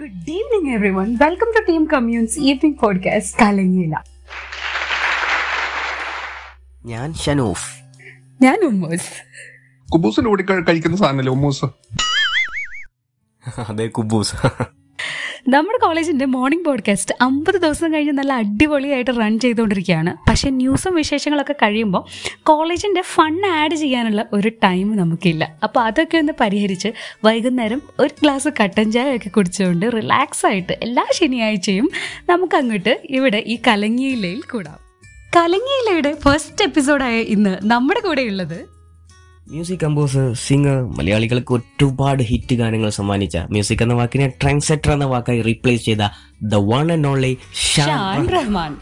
Good evening every one welcome to team communes evening podcast കലങ്ങില ഞാൻ ഷനൂഫ്. ഞാൻ ഉമ്മൂസ്. കുബൂസിൽ ഓടി കഴിക്കുന്ന സാധനല്ലേ ഉമ്മൂസ്? അതെ കുബൂസ്. നമ്മുടെ കോളേജിന്റെ മോർണിംഗ് പോഡ്കാസ്റ്റ് അമ്പത് ദിവസം കഴിഞ്ഞ് നല്ല അടിപൊളിയായിട്ട് റൺ ചെയ്തുകൊണ്ടിരിക്കുകയാണ്. പക്ഷേ ന്യൂസും വിശേഷങ്ങളൊക്കെ കഴിയുമ്പോൾ കോളേജിന്റെ ഫൺ ആഡ് ചെയ്യാനുള്ള ഒരു ടൈം നമുക്കില്ല. അപ്പോൾ അതൊക്കെ ഒന്ന് പരിഹരിച്ച് വൈകുന്നേരം ഒരു ഗ്ലാസ് കട്ടൻ ചായ ഒക്കെ കുടിച്ചുകൊണ്ട് റിലാക്സ് ആയിട്ട് എല്ലാ ശനിയാഴ്ചയും നമുക്ക് അങ്ങോട്ട് ഇവിടെ ഈ കലങ്ങിയിലയിൽ കൂടാം. കലങ്ങിയിലയുടെ ഫസ്റ്റ് എപ്പിസോഡായ ഇന്ന് നമ്മുടെ കൂടെയുള്ളത് മ്യൂസിക് കമ്പോസർ സിംഗർ മലയാളികൾക്ക് ഒരുപാട് ഹിറ്റ് ഗാനങ്ങൾ സമ്മാനിച്ച മ്യൂസിക് എന്ന വാക്കിനെ ട്രെൻഡ് സെറ്റർ എന്ന വാക്കായി റീപ്ലേസ് ചെയ്ത the one and only Shan Rahman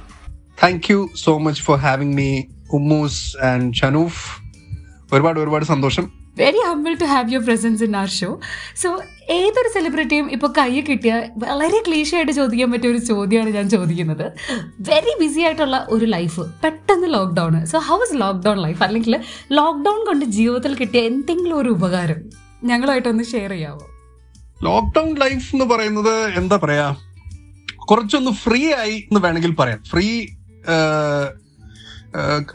thank you so much for having me Ummus and Shanoof ഒരുപാട് ഒരുപാട് സന്തോഷം. Very humble to have your presence in our show so ഏതൊരു സെലിബ്രിറ്റിയും ഇപ്പോൾ കൈ കിട്ടിയ വളരെ ക്ലീഷയായിട്ട് ചോദിക്കാൻ പറ്റിയ ഒരു ചോദ്യമാണ് ഞാൻ ചോദിക്കുന്നത്. വെരി ബിസി ആയിട്ടുള്ള ഒരു ലൈഫ് പെട്ടെന്ന് lockdown so how is lockdown life അല്ലെങ്കിൽ ലോക്ക്ഡൗൺ കൊണ്ട് ജീവിതത്തിൽ കിട്ടിയ എന്തെങ്കിലും ഒരു ഉപകാരം ഞങ്ങളുമായിട്ടൊന്ന് ഷെയർ ചെയ്യാവോ? ലോക്ക്ഡൌൺ ലൈഫ് എന്ന് പറയുന്നത് എന്താ പറയാ? കുറച്ചൊന്ന് ഫ്രീ ആയി എന്ന് വേണമെങ്കിൽ പറയാം. ഫ്രീ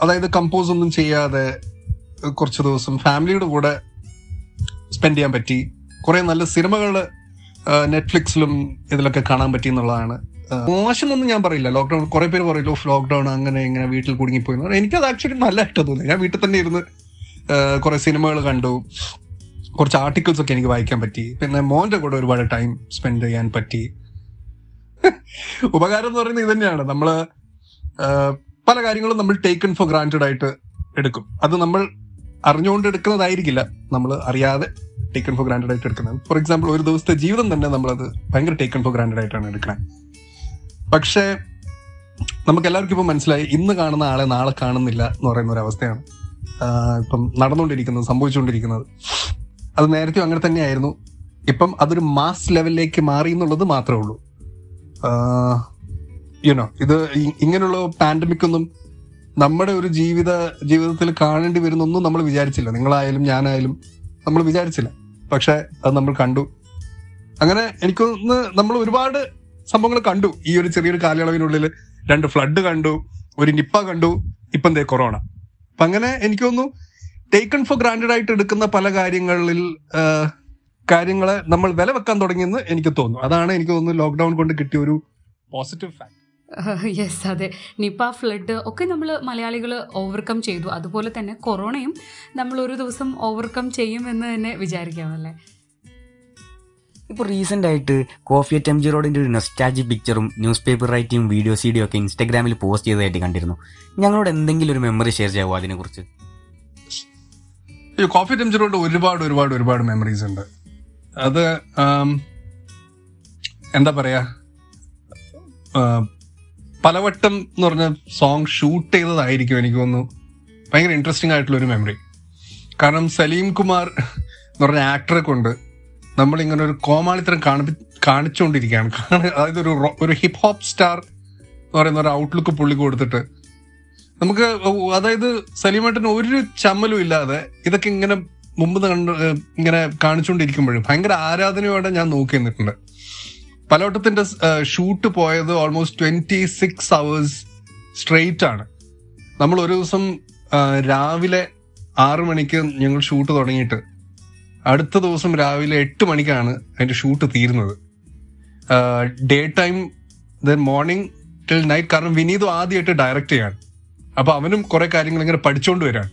അതായത് കമ്പോസ് ഒന്നും ചെയ്യാതെ കുറച്ച് ദിവസം ഫാമിലിയുടെ കൂടെ സ്പെൻഡ് ചെയ്യാൻ പറ്റി. കുറെ നല്ല സിനിമകൾ നെറ്റ്ഫ്ലിക്സിലും ഇതിലൊക്കെ കാണാൻ പറ്റി എന്നുള്ളതാണ്. മോശമെന്നൊന്നും ഞാൻ പറയില്ല. ലോക്ക്ഡൌൺ കുറെ പേര് പറയല്ലോ ലോക്ക്ഡൌൺ അങ്ങനെ ഇങ്ങനെ വീട്ടിൽ കുടുങ്ങിപ്പോയി. എനിക്കത് ആക്ച്വലി നല്ലതായിട്ട് തോന്നി. ഞാൻ വീട്ടിൽ തന്നെ ഇരുന്ന് കുറെ സിനിമകൾ കണ്ടു. കുറച്ച് ആർട്ടിക്കിൾസ് ഒക്കെ എനിക്ക് വായിക്കാൻ പറ്റി. പിന്നെ മോന്റെ കൂടെ ഒരുപാട് ടൈം സ്പെൻഡ് ചെയ്യാൻ പറ്റി. ഉപകാരം എന്ന് പറയുന്നത് ഇത് തന്നെയാണ്. നമ്മൾ പല കാര്യങ്ങളും നമ്മൾ ടേക്കൺ ഫോർ ഗ്രാന്റഡ് ആയിട്ട് എടുക്കും. അത് നമ്മൾ അറിഞ്ഞുകൊണ്ട് എടുക്കുന്നതായിരിക്കില്ല നമ്മൾ അറിയാതെ ടേക്കൺ ഫോർ ഗ്രാൻഡഡ് ആയിട്ട് എടുക്കുന്നത്. ഫോർ എക്സാമ്പിൾ ഒരു ദിവസത്തെ ജീവിതം തന്നെ നമ്മളത് ഭയങ്കര ടേക്കൺ ഫോർ ഗ്രാൻഡഡ് ആയിട്ടാണ് എടുക്കുന്നത് പക്ഷേ നമുക്ക് എല്ലാവർക്കും ഇപ്പം മനസ്സിലായി ഇന്ന് കാണുന്ന ആളെ നാളെ കാണുന്നില്ല എന്ന് പറയുന്ന ഒരു അവസ്ഥയാണ്. ഇപ്പം നടന്നുകൊണ്ടിരിക്കുന്നത് സംഭവിച്ചുകൊണ്ടിരിക്കുന്നത്. അത് നേരത്തെ അങ്ങനെ തന്നെയായിരുന്നു. ഇപ്പം അതൊരു മാസ് ലെവലിലേക്ക് മാറി എന്നുള്ളത് മാത്രമേ ഉള്ളൂ. യുനോ ഇത് ഇങ്ങനെയുള്ള പാൻഡമിക് ഒന്നും നമ്മുടെ ഒരു ജീവിത ജീവിതത്തിൽ കാണേണ്ടി വരുന്നൊന്നും നമ്മൾ വിചാരിച്ചില്ല. നിങ്ങളായാലും ഞാനായാലും നമ്മൾ വിചാരിച്ചില്ല. പക്ഷെ അത് നമ്മൾ കണ്ടു. അങ്ങനെ എനിക്കൊന്ന് നമ്മൾ ഒരുപാട് സംഭവങ്ങൾ കണ്ടു. ഈ ഒരു ചെറിയൊരു കാലയളവിനുള്ളിൽ രണ്ട് ഫ്ലഡ് കണ്ടു ഒരു നിപ്പ കണ്ടു ഇപ്പം ദേ കൊറോണ. അപ്പൊ അങ്ങനെ എനിക്ക് തോന്നുന്നു ടേക്കൺ ഫോർ ഗ്രാൻഡഡ് ആയിട്ട് എടുക്കുന്ന പല കാര്യങ്ങളിൽ കാര്യങ്ങളെ നമ്മൾ വില വെക്കാൻ തുടങ്ങിയെന്ന് എനിക്ക് തോന്നുന്നു. അതാണ് എനിക്ക് തോന്നുന്നു ലോക്ക്ഡൌൺ കൊണ്ട് കിട്ടിയ ഒരു പോസിറ്റീവ് ഫാക്ട് യെസ് അതെ. നിപ്പ ഫ്ലഡ് ഒക്കെ നമ്മൾ മലയാളികൾ ഓവർകം ചെയ്തു. അതുപോലെ തന്നെ കൊറോണയും നമ്മൾ ഒരു ദിവസം ഓവർകം ചെയ്യുമെന്ന് തന്നെ വിചാരിക്കാമല്ലേ ഇപ്പോൾ റീസെന്റ് ആയിട്ട് കോഫി അറ്റ് എം ജി റോഡിന്റെ ഒരു നെസ്റ്റാജി പിക്ചറും ന്യൂസ് പേപ്പർ റൈറ്റിംഗ് വീഡിയോ സീഡിയോ ഒക്കെ ഇൻസ്റ്റാഗ്രാമിൽ പോസ്റ്റ് ചെയ്തതായിട്ട് കണ്ടിരുന്നു. ഞങ്ങളോട് എന്തെങ്കിലും ഒരു മെമ്മറി ഷെയർ ചെയ്യാവോ അതിനെക്കുറിച്ച്? ഈ കോഫി റോഡ് ഒരുപാട് ഒരുപാട് ഒരുപാട് മെമ്മറീസ് ഉണ്ട്. അത് എന്താ പറയാ? ആ, പലവട്ടം എന്ന് പറഞ്ഞ സോങ് ഷൂട്ട് ചെയ്തതായിരിക്കും എനിക്ക് തോന്നുന്നു. ഭയങ്കര ഇൻട്രസ്റ്റിംഗ് ആയിട്ടുള്ള ഒരു മെമ്മറി കാരണം സലീം കുമാർ എന്ന് പറഞ്ഞ ആക്ടറെ കൊണ്ട് നമ്മൾ ഇങ്ങനെ ഒരു കോമാളിത്തരം കാണി കാണിച്ചുകൊണ്ടിരിക്കുകയാണ് കാണ- അതായത് ഒരു ഒരു ഹിപ്പ് ഹോപ്പ് സ്റ്റാർ എന്ന് പറയുന്ന ഒരു ഔട്ട്ലുക്ക് പുള്ളി കൊടുത്തിട്ട് നമുക്ക് അതായത് സലീമേട്ടന് ഒരു ചമ്മലും ഇല്ലാതെ ഇതൊക്കെ ഇങ്ങനെ മുമ്പ് കണ്ട് ഇങ്ങനെ കാണിച്ചുകൊണ്ടിരിക്കുമ്പോഴും ഭയങ്കര ആരാധനയോടെ ഞാൻ നോക്കി നിന്നിട്ടുണ്ട് പലവട്ടത്തിന്റെ ഷൂട്ട് പോയത് almost twenty six hours straight ആണ്. നമ്മൾ ഒരു ദിവസം രാവിലെ ആറു മണിക്ക് ഞങ്ങൾ ഷൂട്ട് തുടങ്ങിയിട്ട് അടുത്ത ദിവസം രാവിലെ എട്ട് മണിക്കാണ് അതിന്റെ ഷൂട്ട് തീരുന്നത്. Day time then morning till night കാരണം വിനീതും ആദ്യമായിട്ട് ഡയറക്റ്റ് ചെയ്യാണ്. അപ്പൊ അവനും കുറെ കാര്യങ്ങൾ ഇങ്ങനെ പഠിച്ചുകൊണ്ട് വരാണ്.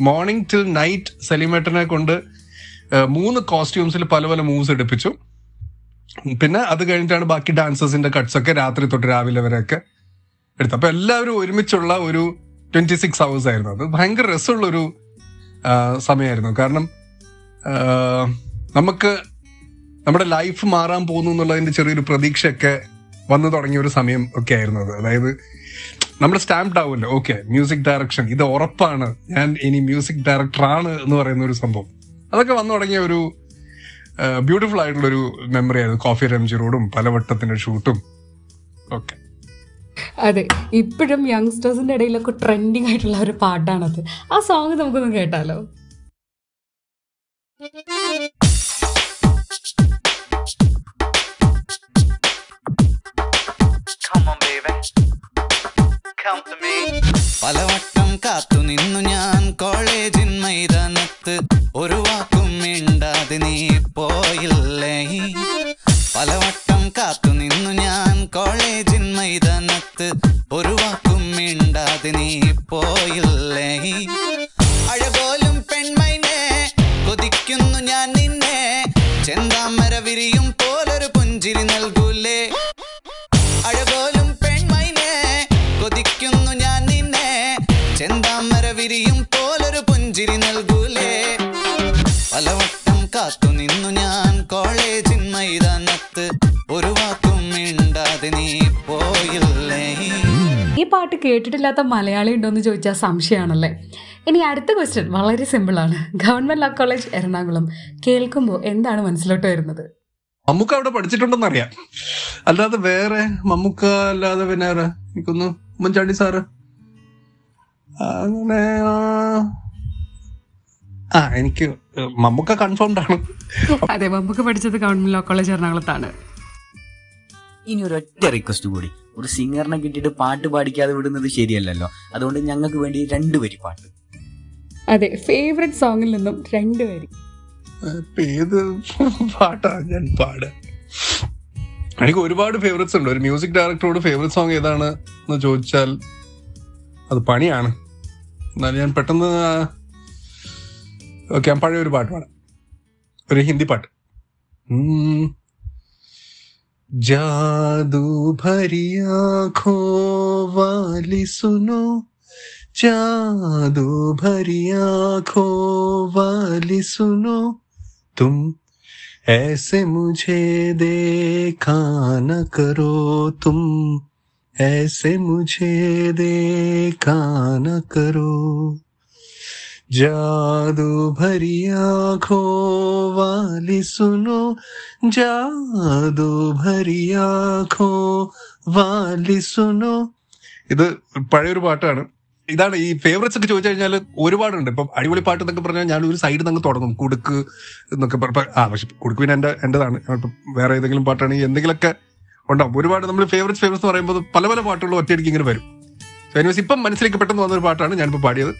മോർണിംഗ് ടിൽ നൈറ്റ് സലീമേട്ടനെ കൊണ്ട് മൂന്ന് കോസ്റ്റ്യൂംസിൽ പല പല മൂവ്സ് എടുപ്പിച്ചു. പിന്നെ അത് കഴിഞ്ഞിട്ടാണ് ബാക്കി ഡാൻസേഴ്സിന്റെ കട്ട്സ് ഒക്കെ രാത്രി തൊട്ട് രാവിലെ വരെയൊക്കെ എടുത്തു അപ്പൊ എല്ലാവരും ഒരുമിച്ചുള്ള ഒരു ട്വന്റി സിക്സ് അവേഴ്സ് ആയിരുന്നു. അത് ഭയങ്കര രസമുള്ള ഒരു സമയമായിരുന്നു. കാരണം നമുക്ക് നമ്മുടെ ലൈഫ് മാറാൻ പോകുന്നു എന്നുള്ളതിന്റെ ചെറിയൊരു പ്രതീക്ഷയൊക്കെ വന്നു തുടങ്ങിയ ഒരു സമയം ഒക്കെ ആയിരുന്നു അത്. അതായത് നമ്മൾ സ്റ്റാമ്പ്ഡ് ആവുമല്ലോ. ഓക്കെ മ്യൂസിക് ഡയറക്ഷൻ ഇത് ഉറപ്പാണ്. ഞാൻ ഇനി മ്യൂസിക് ഡയറക്ടറാണ് എന്ന് പറയുന്ന ഒരു സംഭവം. അതൊക്കെ വന്നു തുടങ്ങിയ ഒരു ബ്യൂട്ടിഫുൾ ആയിട്ടുള്ള ഒരു മെമ്മറി ആയിരുന്നു കോഫി റംജി റോഡും പലവട്ടത്തിന്റെ ഷൂട്ടും ഓക്കെ അതെ ഇപ്പോഴും യങ്സ്റ്റേഴ്സിന്റെ ഇടയിലൊക്കെ ട്രെൻഡിങ് ആയിട്ടുള്ള ഒരു പാട്ടാണത്. ആ സോങ് നമുക്കൊന്ന് കേട്ടാലോ? പലവട്ടം കാത്തു നിന്നു ഞാൻ കോളേജിൻ മൈതാനത്ത്. ഒരു spoiler. ഈ പാട്ട് കേട്ടിട്ടില്ലാത്ത മലയാളി ഉണ്ടോയെന്ന് ചോദിച്ചാൽ സംശയമാണല്ലേ? ഇനി അടുത്ത ക്വസ്റ്റ്യൻ വളരെ സിമ്പിളാണ് ഗവൺമെന്റ് ലോ കോളേജ് എറണാകുളം. കേൾക്കുമ്പോൾ എന്താണ് മനസ്സിലോട്ട് വരുന്നത്? മമ്മൂക്ക അവിടെ പഠിച്ചിട്ടുണ്ടെന്ന് അറിയാം അല്ലാതെ വേറെ മമ്മൂക്ക അല്ലാതെ പിന്നെ എനിക്കൊന്ന് ഉമ്മൻചാണ്ടി സാറ്. അങ്ങനെ ആ. എനിക്ക് മമ്മൂക്ക കൺഫേംഡ് ആണ്. അതെ മമ്മൂക്ക പഠിച്ചത് ഗവൺമെന്റ് ലോ കോളേജ് എറണാകുളത്താണ്. ഇനി ഒരു ഒറ്റ റിക്വസ്റ്റ് കൂടി. ഒരു സിംഗറിനെ കിട്ടിയിട്ട് പാട്ട് പാടിക്കാതെ വിടുന്നത് ശരിയല്ലല്ലോ. അതുകൊണ്ട് ഞങ്ങൾക്ക് വേണ്ടി രണ്ടു വരി പാട്ട്. അതെ ഫേവറേറ്റ് സോങ്ങിൽ നിന്നും രണ്ട് വരി. ഏത് പാട്ടാ ഞാൻ പാടുക എനിക്ക് ഒരുപാട് ഫേവറേറ്റ്സ് ഉണ്ട്. ഒരു മ്യൂസിക് ഡയറക്ടറോട് ഫേവറേറ്റ് സോങ് ഏതാണ് എന്ന് ചോദിച്ചാൽ അത് പണിയാണ്. എന്നാലും ഞാൻ പെട്ടെന്ന് ഓക്കെ ഞാൻ പഴയ ഒരു പാട്ട് പാടാം. ഒരു ഹിന്ദി പാട്ട്. जादू भरी आँखों वाली सुनो। जादू भरी आँखों वाली सुनो। तुम ऐसे मुझे देखा न करो तुम। ऐसे मुझे देखा न करो। जादू भरी आंखों वाली सुनो जादू भरी आंखों वाली सुनो ഇത് പഴയൊരു പാട്ടാണ് ഇതാണ് ഈ ഫേവറേറ്റ്സ് ഒക്കെ ചോദിച്ചു കഴിഞ്ഞാൽ ഒരുപാടുണ്ട് ഇപ്പം അടിപൊളി പാട്ട് എന്നൊക്കെ പറഞ്ഞാൽ ഞാൻ ഒരു സൈഡിൽ നിന്ന് തുടങ്ങും കുടുക്ക് എന്നൊക്കെ പറഞ്ഞ ആ പക്ഷെ കുടുക്ക് പിന്നെ എന്റെ എന്റേതാണ് ഇപ്പം വേറെ ഏതെങ്കിലും പാട്ടാണെങ്കിൽ എന്തെങ്കിലുമൊക്കെ ഉണ്ടാവും ഒരുപാട് നമ്മൾ ഫേവറേറ്റ് ഫേവറേറ്റ്സ് എന്ന് പറയുമ്പോൾ പല പല പാട്ടുകളും ഒറ്റയടിക്ക് ഇങ്ങനെ വരും സോ എനിവേസ് ഇപ്പം മനസ്സിലേക്ക് പെട്ടെന്ന് വന്ന ഒരു പാട്ടാണ് ഞാനിപ്പോൾ പാടിയത്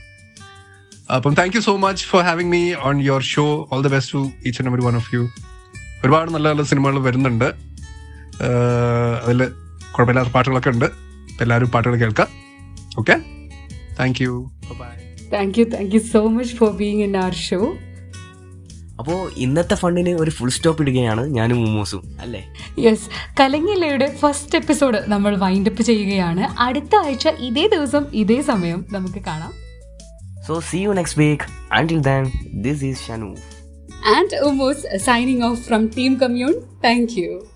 അപ്പം thank you so much for having me on your show all the best to each and every one of you ഒരുപാട് നല്ല നല്ല സിനിമകൾ വരുന്നുണ്ട്. അതിൽ കുഴപ്പമില്ലാത്ത പാട്ടുകളൊക്കെ ഉണ്ട്. എല്ലാവരും പാട്ടുകൾ കേൾക്കാം. Okay thank you bye thank you thank you so much for being in our show അപ്പോൾ ഇന്നത്തെ ഫണ്ടിന് ഒരു ഫുൾ സ്റ്റോപ്പ് ഇടുകയാണ് ഞാനും മൂമോസും അല്ലേ? യെസ് കലങ്ങിലയുടെ ഫസ്റ്റ് എപ്പിസോഡ് നമ്മൾ വൈൻഡപ്പ് ചെയ്യുകയാണ്. അടുത്ത ആഴ്ച ഇതേ ദിവസം ഇതേ സമയം നമുക്ക് കാണാം. So see you next week. Until then, this is Shanu. And Umos signing off from Team Commune. Thank you.